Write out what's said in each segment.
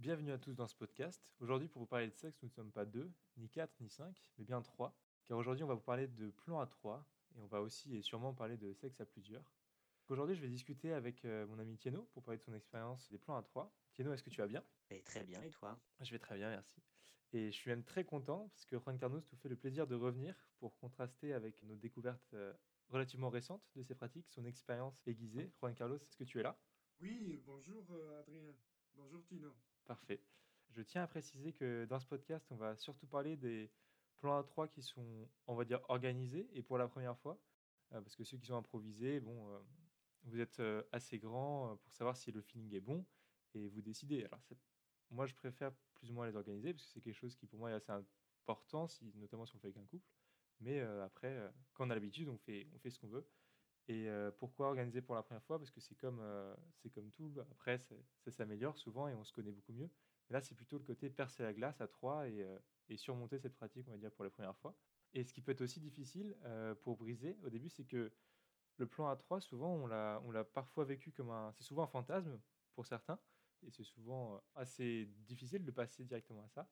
Bienvenue à tous dans ce podcast. Aujourd'hui, pour vous parler de sexe, nous ne sommes pas deux, ni quatre, ni cinq, mais bien trois. Car aujourd'hui, on va vous parler de plan à trois, et on va aussi et sûrement parler de sexe à plusieurs. Aujourd'hui, je vais discuter avec euh, mon ami Tieno pour parler de son expérience des plans à trois. Tieno, est-ce que tu vas bien? Et très bien, et toi? Je vais très bien, merci. Et je suis même très content parce que Juan Carlos nous fait le plaisir de revenir pour contraster avec nos découvertes euh, relativement récentes de ces pratiques, son expérience aiguisée. Juan Carlos, est-ce que tu es là? Oui, bonjour euh, Adrien. Bonjour Tino. Parfait. Je tiens à préciser que dans ce podcast, on va surtout parler des plans à 3 qui sont, on va dire, organisés et pour la première fois. Euh, parce que ceux qui sont improvisés, bon, euh, vous êtes euh, assez grand pour savoir si le feeling est bon et vous décidez. Alors, moi, je préfère plus ou moins les organiser parce que c'est quelque chose qui, pour moi, est assez important, si, notamment si on fait avec un couple. Mais après, quand on a l'habitude, on fait, on fait ce qu'on veut. Et pourquoi organiser pour la première fois? Parce que c'est comme, c'est comme tout. Après, ça s'améliore souvent et on se connaît beaucoup mieux. Là, c'est plutôt le côté percer la glace à trois et, et, surmonter cette pratique, on va dire, pour la première fois. Et ce qui peut être aussi difficile pour briser au début, c'est que le plan à trois, souvent, on l'a, on l'a parfois vécu comme un. C'est souvent un fantasme pour certains. Et c'est souvent assez difficile de passer directement à ça.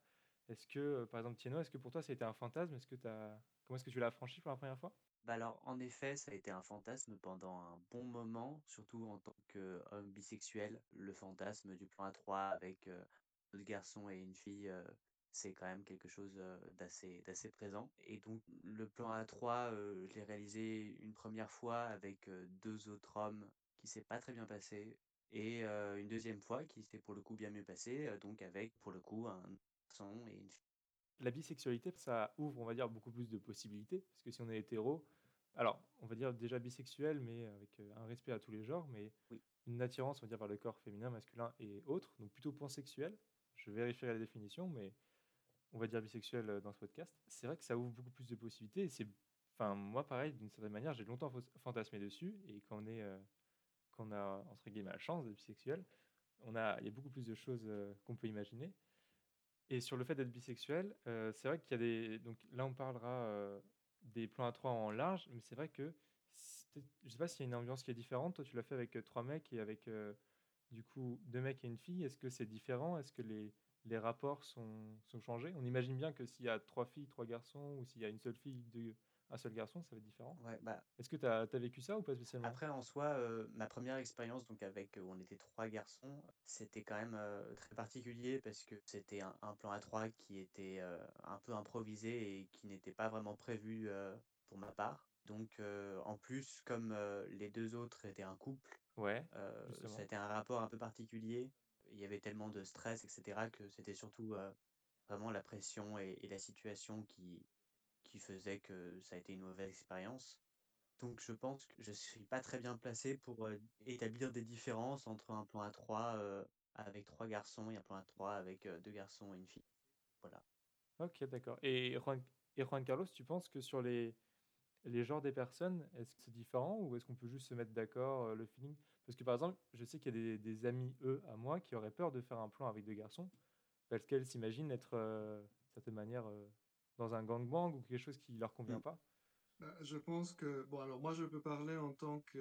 Est-ce que, par exemple, Tieno, est-ce que pour toi, ça a été un fantasme? Est-ce que as... Comment est-ce que tu l'as franchi pour la première fois? Bah alors, en effet, ça a été un fantasme pendant un bon moment, surtout en tant qu'homme bisexuel. Le fantasme du plan à trois avec euh, deux garçons et une fille, euh, c'est quand même quelque chose euh, d'assez, d'assez présent. Et donc, le plan à trois, je l'ai réalisé une première fois avec deux autres hommes qui s'est pas très bien passé. Et une deuxième fois qui s'est pour le coup bien mieux passé, donc avec pour le coup un garçon et une fille la bisexualité, ça ouvre, on va dire, beaucoup plus de possibilités. Parce que si on est hétéro, alors, on va dire déjà bisexuel, mais avec euh, un respect à tous les genres, mais une attirance, on va dire, vers le corps féminin, masculin et autres, donc plutôt pansexuel. Je vérifierai la définition, mais on va dire bisexuel euh, dans ce podcast. C'est vrai que ça ouvre beaucoup plus de possibilités. Et c'est, enfin, moi, pareil, d'une certaine manière, j'ai longtemps fantasmé dessus. Et quand on est, euh, quand on a entre guillemets la chance d'être bisexuel, on a, il y a beaucoup plus de choses qu'on peut imaginer. Et sur le fait d'être bisexuel, euh, c'est vrai qu'il y a des. Donc là, on parlera euh, des plans à trois en large, mais c'est vrai que. Je sais pas s'il y a une ambiance qui est différente. Toi, tu l'as fait avec euh, trois mecs et avec du coup deux mecs et une fille. Est-ce que c'est différent? Est-ce que les, les rapports sont, sont changés On imagine bien que s'il y a trois filles, trois garçons, ou s'il y a une seule fille, deux, un seul garçon, ça va être différent. Ouais, bah, Est-ce que tu as, vécu ça ou pas spécialement? Après, en soi, euh, ma première expérience, donc avec où on était trois garçons, c'était quand même euh, très particulier parce que c'était un, plan à trois qui était euh, un peu improvisé et qui n'était pas vraiment prévu pour ma part. Donc, en plus, comme les deux autres étaient un couple, ouais, été un rapport un peu particulier. Il y avait tellement de stress, etc., que c'était surtout vraiment la pression et la situation qui, qui faisait que ça a été une mauvaise expérience. Donc je pense que je suis pas très bien placé pour établir des différences entre un plan à 3 euh, avec trois garçons et un plan à 3 avec deux garçons et une fille. Voilà. Ok, d'accord. Et Juan, et Juan Carlos, tu penses que sur les, les genres des personnes, est-ce que c'est différent ou est-ce qu'on peut juste se mettre d'accord, le feeling? Parce que par exemple, je sais qu'il y a des, des, amis, eux, à moi, qui auraient peur de faire un plan avec deux garçons, parce qu'elles s'imaginent être, d'une certaine manière, dans un gangbang ou quelque chose qui leur convient mm. pas bah, Je pense que, bon, alors moi je peux parler en tant que,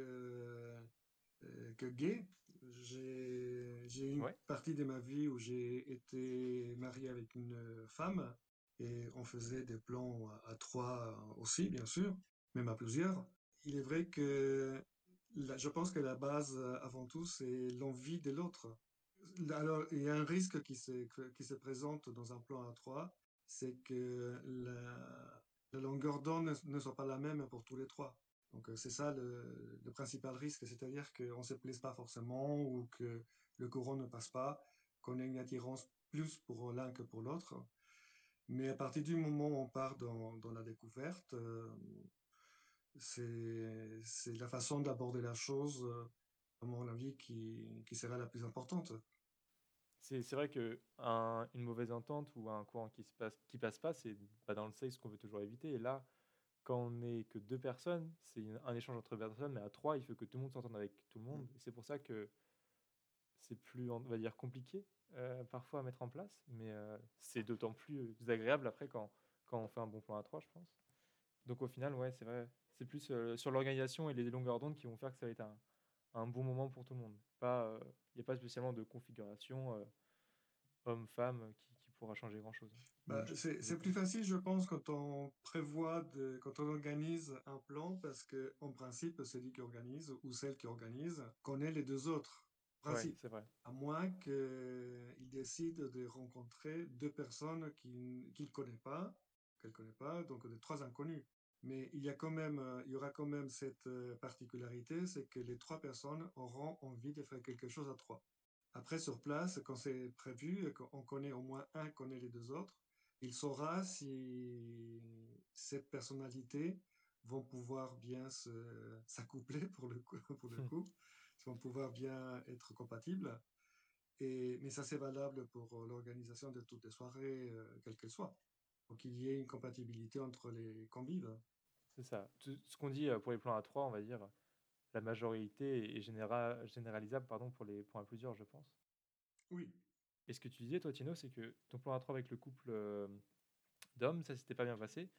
euh, que gay. J'ai une partie de ma vie où j'ai été marié avec une femme et on faisait des plans à, trois aussi, bien sûr, même à plusieurs. Il est vrai que je pense que la base avant tout, c'est l'envie de l'autre. Alors, il y a un risque qui se, qui se présente dans un plan à trois, c'est que la, longueur d'onde ne, soit pas la même pour tous les trois. Donc euh, c'est ça le, principal risque, c'est-à-dire qu'on ne se plaise pas forcément ou que le courant ne passe pas, qu'on ait une attirance plus pour l'un que pour l'autre. Mais à partir du moment où on part dans, la découverte, euh, c'est la façon d'aborder la chose, euh, à mon avis, qui, qui sera la plus importante. C'est vrai que une mauvaise entente ou un courant qui se passe qui passe pas, c'est pas dans le sexe qu'on veut toujours éviter. Et là, quand on n'est que deux personnes, c'est un échange entre personnes, mais à trois, il faut que tout le monde s'entende avec tout le monde. Et c'est pour ça que c'est plus, on va dire, compliqué euh, parfois à mettre en place, mais euh, c'est d'autant plus agréable après quand, quand on fait un bon plan à trois, je pense. Donc au final, ouais, c'est vrai, c'est plus euh, sur l'organisation et les longueurs d'onde qui vont faire que ça va être un, un bon moment pour tout le monde. Pas, il n'y a pas spécialement de configuration homme-femme qui, pourra changer grand-chose. Bah, c'est plus facile, je pense, quand on prévoit, de, quand on organise un plan, parce que en principe, celui qui organise ou celle qui organise connaît les deux autres. Principe. c'est vrai. À moins qu'il décide de rencontrer deux personnes qu'il ne connaît pas, qu'elle connaît pas, donc de trois inconnus. Mais il y a quand même, il y aura quand même cette euh, particularité, c'est que les trois personnes auront envie de faire quelque chose à trois. Après, sur place, quand c'est prévu, qu'on connaît au moins un, connaît les deux autres, il saura si cette personnalité vont pouvoir bien s'accoupler pour le coup, pour le coup vont pouvoir bien être compatibles. Et, mais ça, c'est valable pour l'organisation de toutes les soirées, euh, quelles qu'elles soient. Donc, qu'il y ait une compatibilité entre les convives. C'est ça. Tout ce qu'on dit euh, pour les plans à 3, on va dire, la majorité est généralisable pardon, pour les points à plusieurs, je pense. Oui. Et ce que tu disais, toi, Tino, c'est que ton plan A3 avec le couple euh, d'hommes, ça s'était pas bien passé.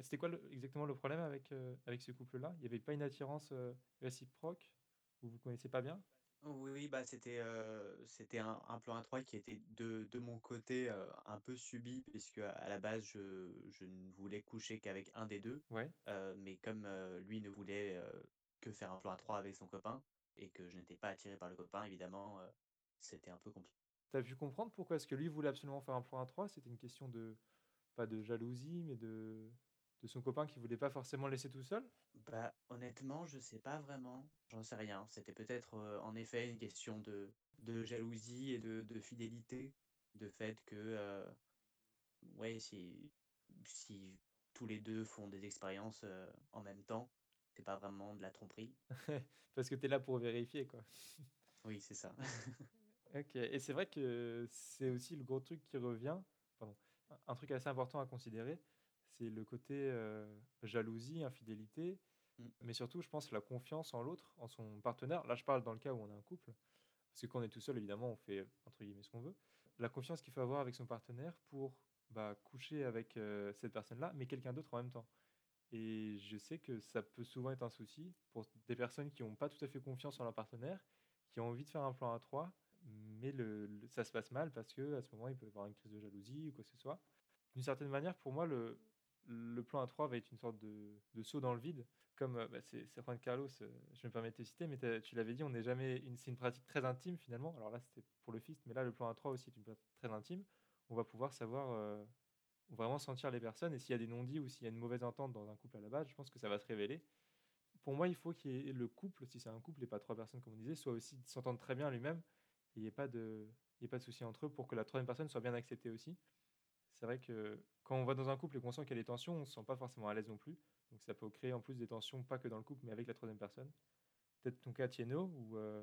C'était quoi exactement le problème avec, euh, avec ce couple-là? Il n'y avait pas une attirance euh, réciproque? Vous vous connaissez pas bien? Oui, bah c'était c'était un, plan A3 qui était de, de mon côté un peu subi, puisque à la base, je, je ne voulais coucher qu'avec un des deux. Ouais. mais comme lui ne voulait que faire un plan A3 avec son copain, et que je n'étais pas attiré par le copain, évidemment, c'était un peu compliqué. Tu as pu comprendre pourquoi est-ce que lui voulait absolument faire un plan à 3 C'était une question de, pas de jalousie, mais de, de son copain qui voulait pas forcément laisser tout seul? Bah honnêtement, je sais pas vraiment, j'en sais rien. C'était peut-être euh, en effet une question de, de jalousie et de, de fidélité, de fait que euh, ouais, si, si tous les deux font des expériences euh, en même temps, c'est pas vraiment de la tromperie. Parce que tu es là pour vérifier quoi. oui, c'est ça. Ok, et c'est vrai que c'est aussi le gros truc qui revient, pardon, un truc assez important à considérer, c'est le côté euh, jalousie, infidélité, mm. mais surtout, je pense, la confiance en l'autre, en son partenaire. Là, je parle dans le cas où on a un couple, parce que quand on est tout seul, évidemment, on fait entre guillemets ce qu'on veut. La confiance qu'il faut avoir avec son partenaire pour bah, coucher avec euh, cette personne-là, mais quelqu'un d'autre en même temps. Et je sais que ça peut souvent être un souci pour des personnes qui n'ont pas tout à fait confiance en leur partenaire, qui ont envie de faire un plan à trois, mais le, ça se passe mal parce que à ce moment il peut y avoir une crise de jalousie ou quoi que ce soit. D'une certaine manière, pour moi, le, le plan A3 va être une sorte de, saut dans le vide, comme euh, bah, c'est Juan Carlos, euh, je me permets de te citer, mais tu l'avais dit, on n'est jamais, c'est une pratique très intime finalement. Alors là, c'était pour le fist, mais là, le plan A3 aussi est une pratique très intime. On va pouvoir savoir euh, vraiment sentir les personnes et s'il y a des non-dits ou s'il y a une mauvaise entente dans un couple à la base, je pense que ça va se révéler. Pour moi, il faut qu'il y ait le couple, si c'est un couple et pas trois personnes comme on disait, soit aussi s'entendre très bien lui-même il n'y ait pas de, y ait pas de souci entre eux pour que la troisième personne soit bien acceptée aussi. C'est vrai que quand on va dans un couple et qu'on sent qu'il y a des tensions, on ne se sent pas forcément à l'aise non plus. Donc ça peut créer en plus des tensions, pas que dans le couple, mais avec la troisième personne. Peut-être ton cas, Tieno, ou... Euh,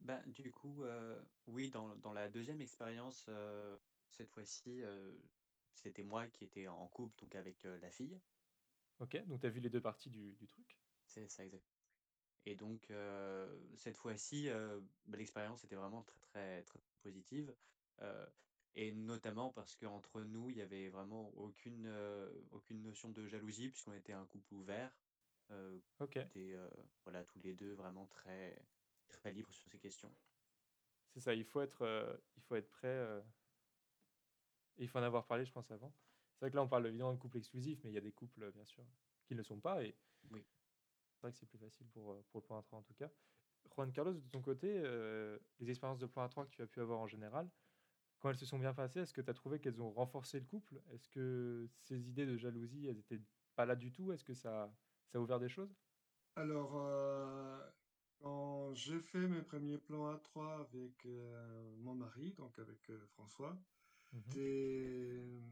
ben, du coup, euh, oui, dans, dans, la deuxième expérience, euh, cette fois-ci, c'était moi qui étais en couple donc avec la fille. Ok, donc tu as vu les deux parties du, du truc C'est ça, exact. Et donc, cette fois-ci, bah, l'expérience était vraiment très, très, très positive. Et notamment parce qu'entre nous, il n'y avait vraiment aucune, aucune notion de jalousie, puisqu'on était un couple ouvert. Ok. Et voilà, tous les deux vraiment très, très libres sur ces questions. C'est ça, il faut être, il faut être prêt. il faut en avoir parlé, je pense, avant. C'est vrai que là, on parle évidemment de couple exclusif, mais il y a des couples, bien sûr, qui ne le sont pas. Et oui vrai que c'est plus facile pour, euh, pour le plan A3 en tout cas. Juan Carlos, de ton côté, euh, les expériences de plan A3 que tu as pu avoir en général, quand elles se sont bien passées, est-ce que tu as trouvé qu'elles ont renforcé le couple? Est-ce que ces idées de jalousie, elles n'étaient pas là du tout? Est-ce que ça, ça a ouvert des choses? Alors, euh, quand j'ai fait mes premiers plans A3 avec mon mari, donc avec François, mhm.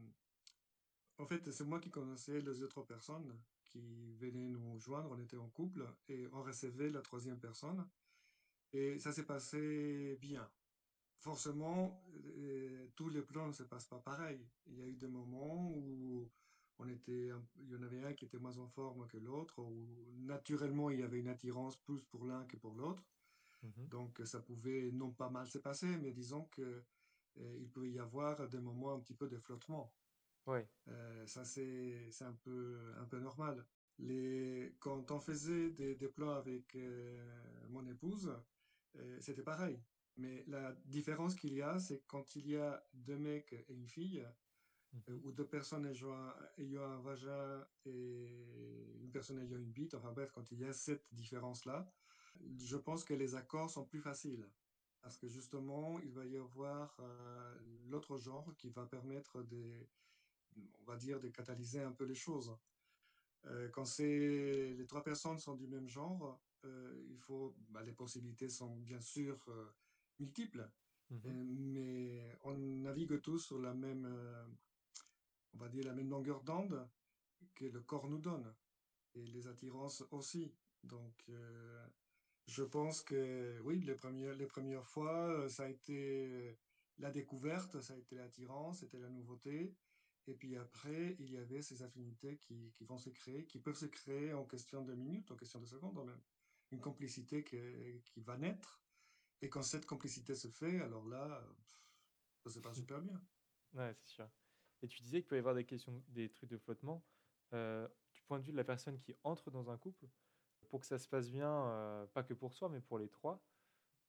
en fait, c'est moi qui connaissais les autres personnes qui venait nous joindre, on était en couple et on recevait la troisième personne. Et ça s'est passé bien. Forcément, euh, tous les plans ne se passent pas pareil. Il y a eu des moments où on était, il y en avait un qui était moins en forme que l'autre, où naturellement il y avait une attirance plus pour l'un que pour l'autre. Mhm. Donc ça pouvait non pas mal se passer, mais disons que euh, il pouvait y avoir des moments un petit peu de flottement. Oui. Euh, ça, c'est un peu, un peu normal. Les, quand on faisait des, des plans avec mon épouse, c'était pareil. Mais la différence qu'il y a, c'est quand il y a deux mecs et une fille, Mhm. euh, ou deux personnes ayant, ayant un vagin et une personne ayant une bite, enfin bref, quand il y a cette différence-là, je pense que les accords sont plus faciles. Parce que justement, il va y avoir euh, l'autre genre qui va permettre de, on va dire, de catalyser un peu les choses. Euh, quand c'est les trois personnes sont du même genre, il faut, bah, les possibilités sont bien sûr multiples, Mhm. Euh, mais on navigue tous sur la même, euh, on va dire la même longueur d'onde que le corps nous donne et les attirances aussi. Donc, euh, je pense que oui, les premières, les premières fois, ça a été la découverte, ça a été l'attirance, c'était la nouveauté. Et puis après, il y avait ces affinités qui, qui vont se créer, qui peuvent se créer en question de minutes, en question de secondes même. Une complicité qui va naître. Et quand cette complicité se fait, alors là, ça se passe super bien. Ouais, c'est sûr. Et tu disais qu'il peut y avoir des questions, des trucs de flottement. Euh, du point de vue de la personne qui entre dans un couple, pour que ça se passe bien, euh, pas que pour soi, mais pour les trois,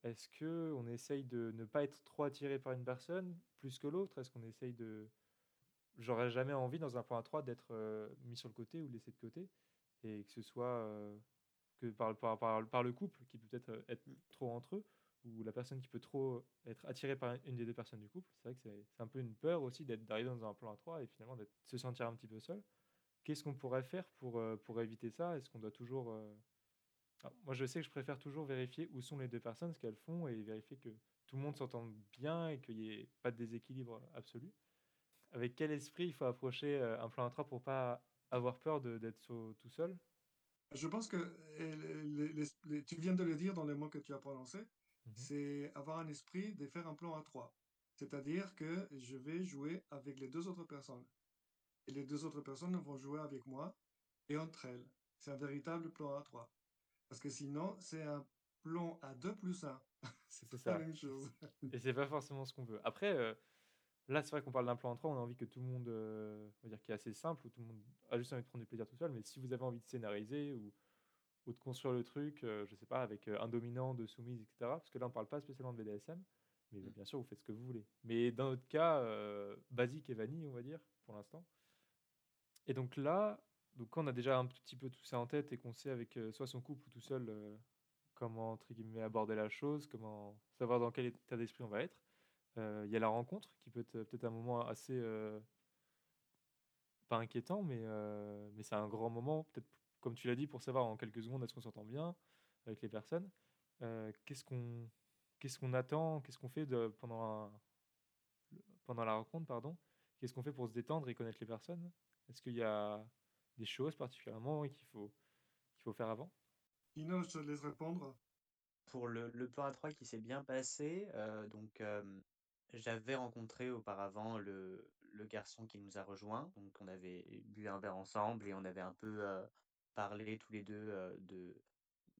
est-ce que on essaye de ne pas être trop attiré par une personne plus que l'autre? Est-ce qu'on essaye de... J'aurais jamais envie dans un point à trois d'être euh, mis sur le côté ou laissé de côté, et que ce soit que par, par, par, par le couple qui peut peut-être être trop entre eux, ou la personne qui peut trop être attirée par une des deux personnes du couple. C'est vrai que c'est un peu une peur aussi d'arriver dans un plan à trois et finalement de se sentir un petit peu seul. Qu'est-ce qu'on pourrait faire pour, euh, pour éviter ça? Est-ce qu'on doit toujours... Euh... Moi, je sais que je préfère toujours vérifier où sont les deux personnes, ce qu'elles font, et vérifier que tout le monde s'entende bien et qu'il n'y ait pas de déséquilibre absolu. Avec quel esprit il faut approcher euh, un plan à trois pour pas avoir peur d'être tout seul? Je pense que tu viens de le dire dans les mots que tu as prononcés, mm -hmm. c'est avoir un esprit de faire un plan à trois. C'est-à-dire que je vais jouer avec les deux autres personnes. Et les deux autres personnes vont jouer avec moi et entre elles. C'est un véritable plan à trois. Parce que sinon, c'est un plan à deux plus un. c'est pas la même chose. et c'est pas forcément ce qu'on veut. Après, euh, là, c'est vrai qu'on parle d'un plan à trois, on a envie que tout le monde, euh, on va dire, qui est assez simple, où tout le monde a juste envie de prendre du plaisir tout seul. Mais si vous avez envie de scénariser ou, ou de construire le truc, euh, je sais pas, avec un dominant, deux soumises, etc. Parce que là, on parle pas spécialement de BDSM. Mais Mm. bien sûr, vous faites ce que vous voulez. Mais dans notre cas, euh, basique et vanille, on va dire, pour l'instant. Et donc là, donc quand on a déjà un petit peu tout ça en tête et qu'on sait avec euh, soit son couple ou tout seul euh, comment entre guillemets aborder la chose, comment savoir dans quel état d'esprit on va être, il y a la rencontre qui peut être peut-être un moment assez pas inquiétant, mais mais c'est un grand moment, peut-être comme tu l'as dit, pour savoir en quelques secondes est-ce qu'on s'entend bien avec les personnes. qu'est-ce qu'on qu'est-ce qu'on attend, qu'est-ce qu'on fait de, pendant, un, pendant la rencontre, pardon Qu'est-ce qu'on fait pour se détendre et connaître les personnes? Est-ce qu'il y a des choses particulièrement qu'il faut, qu'il faut faire avant? Ino, je te laisse répondre. Pour le, le plan A3 qui s'est bien passé, euh, donc euh, j'avais rencontré auparavant le, le garçon qui nous a rejoint. Donc on avait bu un verre ensemble et on avait un peu euh, parlé tous les deux de,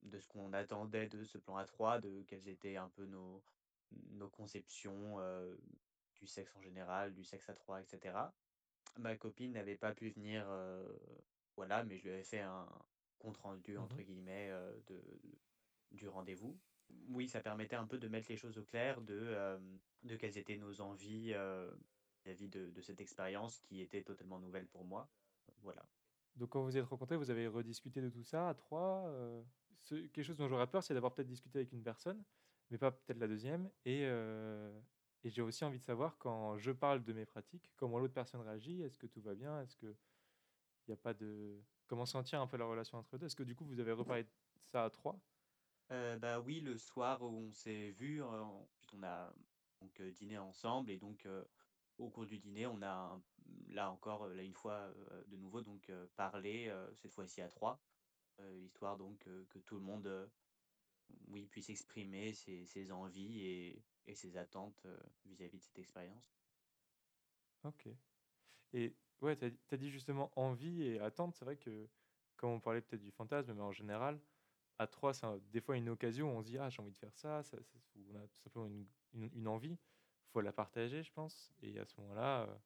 de ce qu'on attendait de ce plan A3, de quelles étaient un peu nos, nos conceptions euh, du sexe en général, du sexe à 3, etc. Ma copine n'avait pas pu venir, euh, voilà, mais je lui avais fait un compte rendu, entre guillemets, de, du rendez-vous. Oui, ça permettait un peu de mettre les choses au clair, de, de quelles étaient nos envies vis-à-vis de, de cette expérience qui était totalement nouvelle pour moi. Voilà. Donc quand vous êtes rencontrés, vous avez rediscuté de tout ça à trois euh, Quelque chose dont j'aurais peur, c'est d'avoir peut-être discuté avec une personne, mais pas peut-être la deuxième. Et, euh, et j'ai aussi envie de savoir, quand je parle de mes pratiques, comment l'autre personne réagit, est-ce que tout va bien, est-ce que il n'y a pas de... Comment sentir un peu la relation entre deux? Est-ce que du coup, vous avez reparlé de ça à trois? Euh, Bah oui, le soir où on s'est vu, on a donc, dîné ensemble, et donc au cours du dîner, on a là encore, là une fois de nouveau, donc parlé, cette fois-ci à trois, histoire donc que tout le monde oui, puisse exprimer ses, envies et, ses attentes vis-à-vis -vis de cette expérience. Ok. Et ouais, tu as, dit justement envie et attente. C'est vrai que quand on parlait peut-être du fantasme, mais en général, à trois, c'est des fois une occasion où on se dit Ah, j'ai envie de faire ça, ça, on a tout simplement une envie faut la partager, je pense. Et à ce moment-là, euh,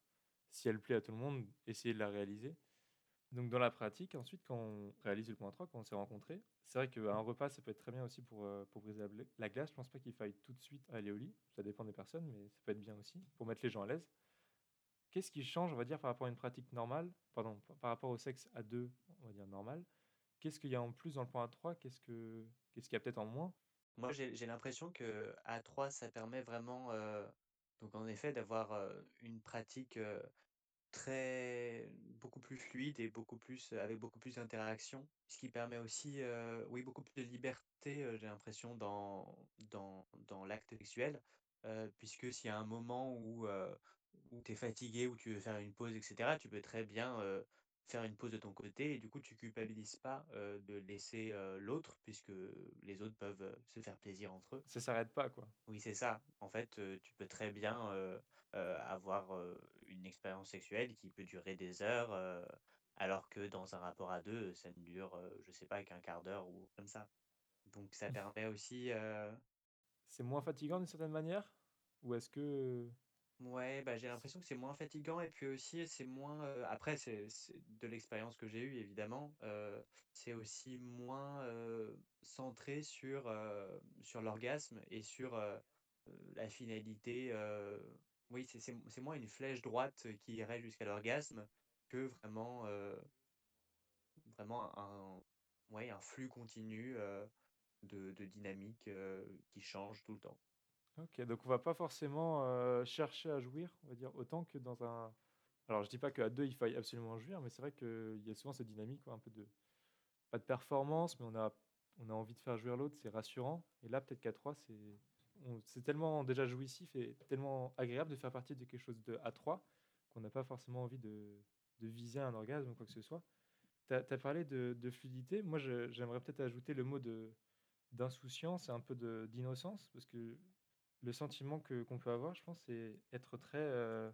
si elle plaît à tout le monde, essayer de la réaliser. Donc dans la pratique, ensuite, quand on réalise le point 3, quand on s'est rencontrés, c'est vrai qu'un repas, ça peut être très bien aussi pour, euh, pour briser la glace. Je pense pas qu'il faille tout de suite aller au lit. Ça dépend des personnes, mais ça peut être bien aussi pour mettre les gens à l'aise. Qu'est-ce qui change, on va dire, par rapport à une pratique normale, pardon, par rapport au sexe à deux, on va dire normal? Qu'est-ce qu'il y a en plus dans le point A3 Qu'est-ce que qu'est-ce qu'il y a peut-être en moins? Moi, j'ai l'impression que A3, ça permet vraiment, euh, donc en effet, d'avoir une pratique très beaucoup plus fluide et beaucoup plus avec beaucoup plus d'interaction, ce qui permet aussi, oui, beaucoup plus de liberté, j'ai l'impression dans dans dans l'acte sexuel, puisque s'il y a un moment où, où tu es fatigué, où tu veux faire une pause etc., tu peux très bien, faire une pause de ton côté et du coup tu culpabilises pas, de laisser, l'autre puisque les autres peuvent, se faire plaisir entre eux. Ça s'arrête pas quoi. Oui, c'est ça. En fait, tu peux très bien, avoir, une expérience sexuelle qui peut durer des heures, alors que dans un rapport à deux, ça ne dure, je sais pas, qu'un quart d'heure ou comme ça. Donc ça permet aussi, C'est moins fatigant d'une certaine manière? Ou est-ce que Ouais, bah, j'ai l'impression que c'est moins fatigant et puis aussi c'est moins, après c'est de l'expérience que j'ai eue évidemment, c'est aussi moins, centré sur, sur l'orgasme et sur, la finalité, oui, c'est c'est moins une flèche droite qui irait jusqu'à l'orgasme que vraiment, vraiment un ouais, un flux continu, de de dynamique, qui change tout le temps. OK, donc on va pas forcément, chercher à jouir, on va dire, autant que dans un alors je dis pas qu'à deux il faille absolument jouir, mais c'est vrai qu'il y a souvent cette dynamique, quoi, un peu de pas de performance, mais on a on a envie de faire jouir l'autre, c'est rassurant et là, peut-être qu'à trois c'est tellement déjà jouissif et tellement agréable de faire partie de quelque chose de à trois qu'on n'a pas forcément envie de de viser un orgasme ou quoi que ce soit. Tu as parlé de de fluidité. Moi, j'aimerais peut-être ajouter le mot d'insouciance et un peu d'innocence parce que le sentiment que qu'on peut avoir, je pense, c'est être très. Euh...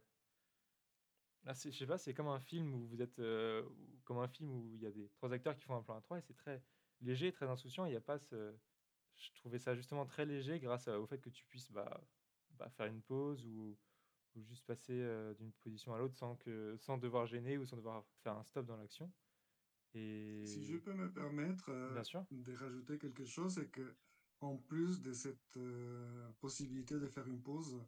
Là, je sais pas, c'est comme un film où vous êtes. Euh, comme un film où il y a des trois acteurs qui font un plan à trois et c'est très léger, très insouciant. Il n'y a pas ce. Je trouvais ça justement très léger grâce au fait que tu puisses bah, bah, faire une pause ou, ou juste passer euh, d'une position à l'autre sans, que, sans devoir gêner ou sans devoir faire un stop dans l'action. Et... Si je peux me permettre euh, de rajouter quelque chose, c'est que en plus de cette euh, possibilité de faire une pause,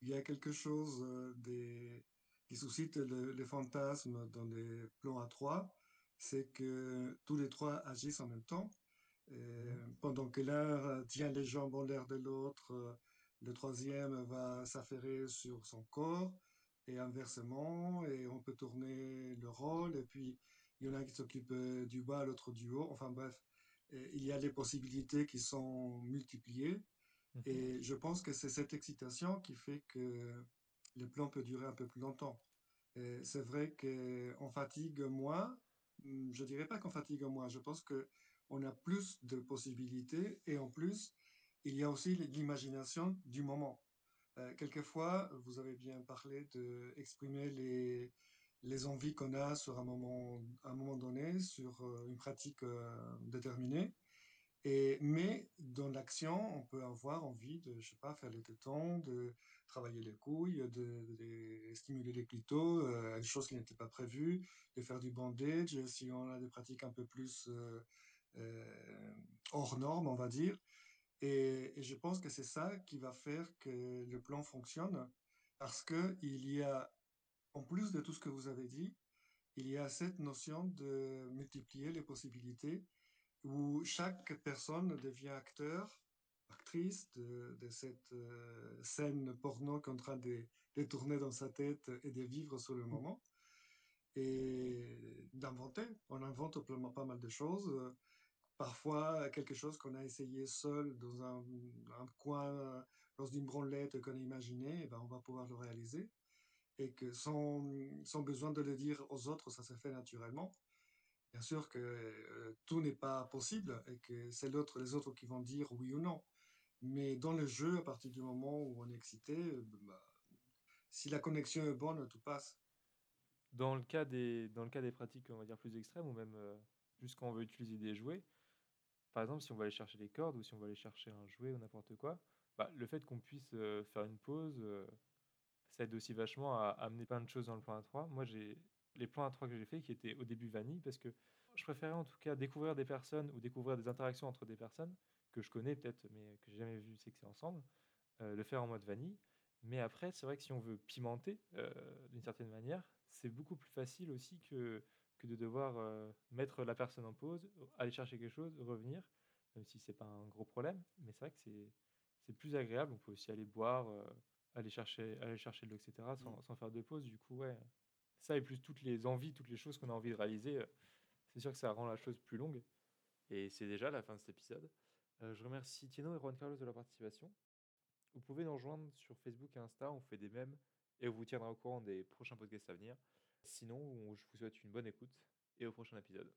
il y a quelque chose euh, des, qui suscite le, les fantasmes dans les plans à trois, c'est que tous les trois agissent en même temps. Mhm. pendant que l'un tient les jambes en l'air de l'autre, le troisième va s'affairer sur son corps et inversement, et on peut tourner le rôle, et puis il y en a qui s'occupe du bas, l'autre du haut. Enfin bref, il y a des possibilités qui sont multipliées. Mhm. Et je pense que c'est cette excitation qui fait que le plan peut durer un peu plus longtemps. C'est vrai qu'on fatigue moins. Hmm, je dirais pas qu'on fatigue moins. Je pense que on a plus de possibilités et en plus, il y a aussi l'imagination du moment. Euh, quelquefois, vous avez bien parlé d'exprimer les, les envies qu'on a sur un moment, un moment donné, sur euh, une pratique euh, déterminée. Et, mais dans l'action, on peut avoir envie de, je sais pas, faire les tétons, de travailler les couilles, de, stimuler les clitos, euh, des choses qui n'étaient pas prévues, de faire du bandage, si on a des pratiques un peu plus hors normes, on va dire. Et, et je pense que c'est ça qui va faire que le plan fonctionne, parce que il y a en plus de tout ce que vous avez dit, il y a cette notion de multiplier les possibilités où chaque personne devient acteur, actrice de, cette euh, scène porno qu'on est en train de, tourner dans sa tête et de vivre sur le moment et d'inventer. On invente pas mal de choses. Parfois, quelque chose qu'on a essayé seul dans un, un coin, dans une branlette qu'on a imaginé, eh ben on va pouvoir le réaliser et que sans, besoin de le dire aux autres, ça se fait naturellement. Bien sûr que euh, tout n'est pas possible et que c'est les autres qui vont dire oui ou non. Mais dans le jeu, à partir du moment où on est excité, bah, si la connexion est bonne, tout passe. Dans le cas des, dans le cas des pratiques, on va dire plus extrêmes, ou même euh, juste quand on veut utiliser des jouets, par exemple, si on va aller chercher les cordes ou si on va aller chercher un jouet ou n'importe quoi, bah, le fait qu'on puisse euh, faire une pause, ça aide aussi vachement à amener plein de choses dans le plan A3. Moi, j'ai, les plans à 3 que j'ai fait qui étaient au début vanille parce que je préférais en tout cas découvrir des personnes ou découvrir des interactions entre des personnes que je connais peut-être mais que j'ai jamais vu c'est ensemble, euh, le faire en mode vanille. Mais après, c'est vrai que si on veut pimenter euh, d'une certaine manière, c'est beaucoup plus facile aussi que, que de devoir euh, mettre la personne en pause, aller chercher quelque chose, revenir, même si c'est pas un gros problème. Mais c'est vrai que c'est plus agréable. On peut aussi aller boire, aller chercher, aller chercher de l'eau, etc. Sans, mm. sans, faire de pause. Du coup, ouais, ça et plus toutes les envies, toutes les choses qu'on a envie de réaliser, c'est sûr que ça rend la chose plus longue. Et c'est déjà la fin de cet épisode. je remercie Tino et Juan Carlos de leur participation. Vous pouvez nous rejoindre sur Facebook et Insta, on fait des mèmes et on vous tiendra au courant des prochains podcasts à venir. Sinon, je vous souhaite une bonne écoute et au prochain épisode.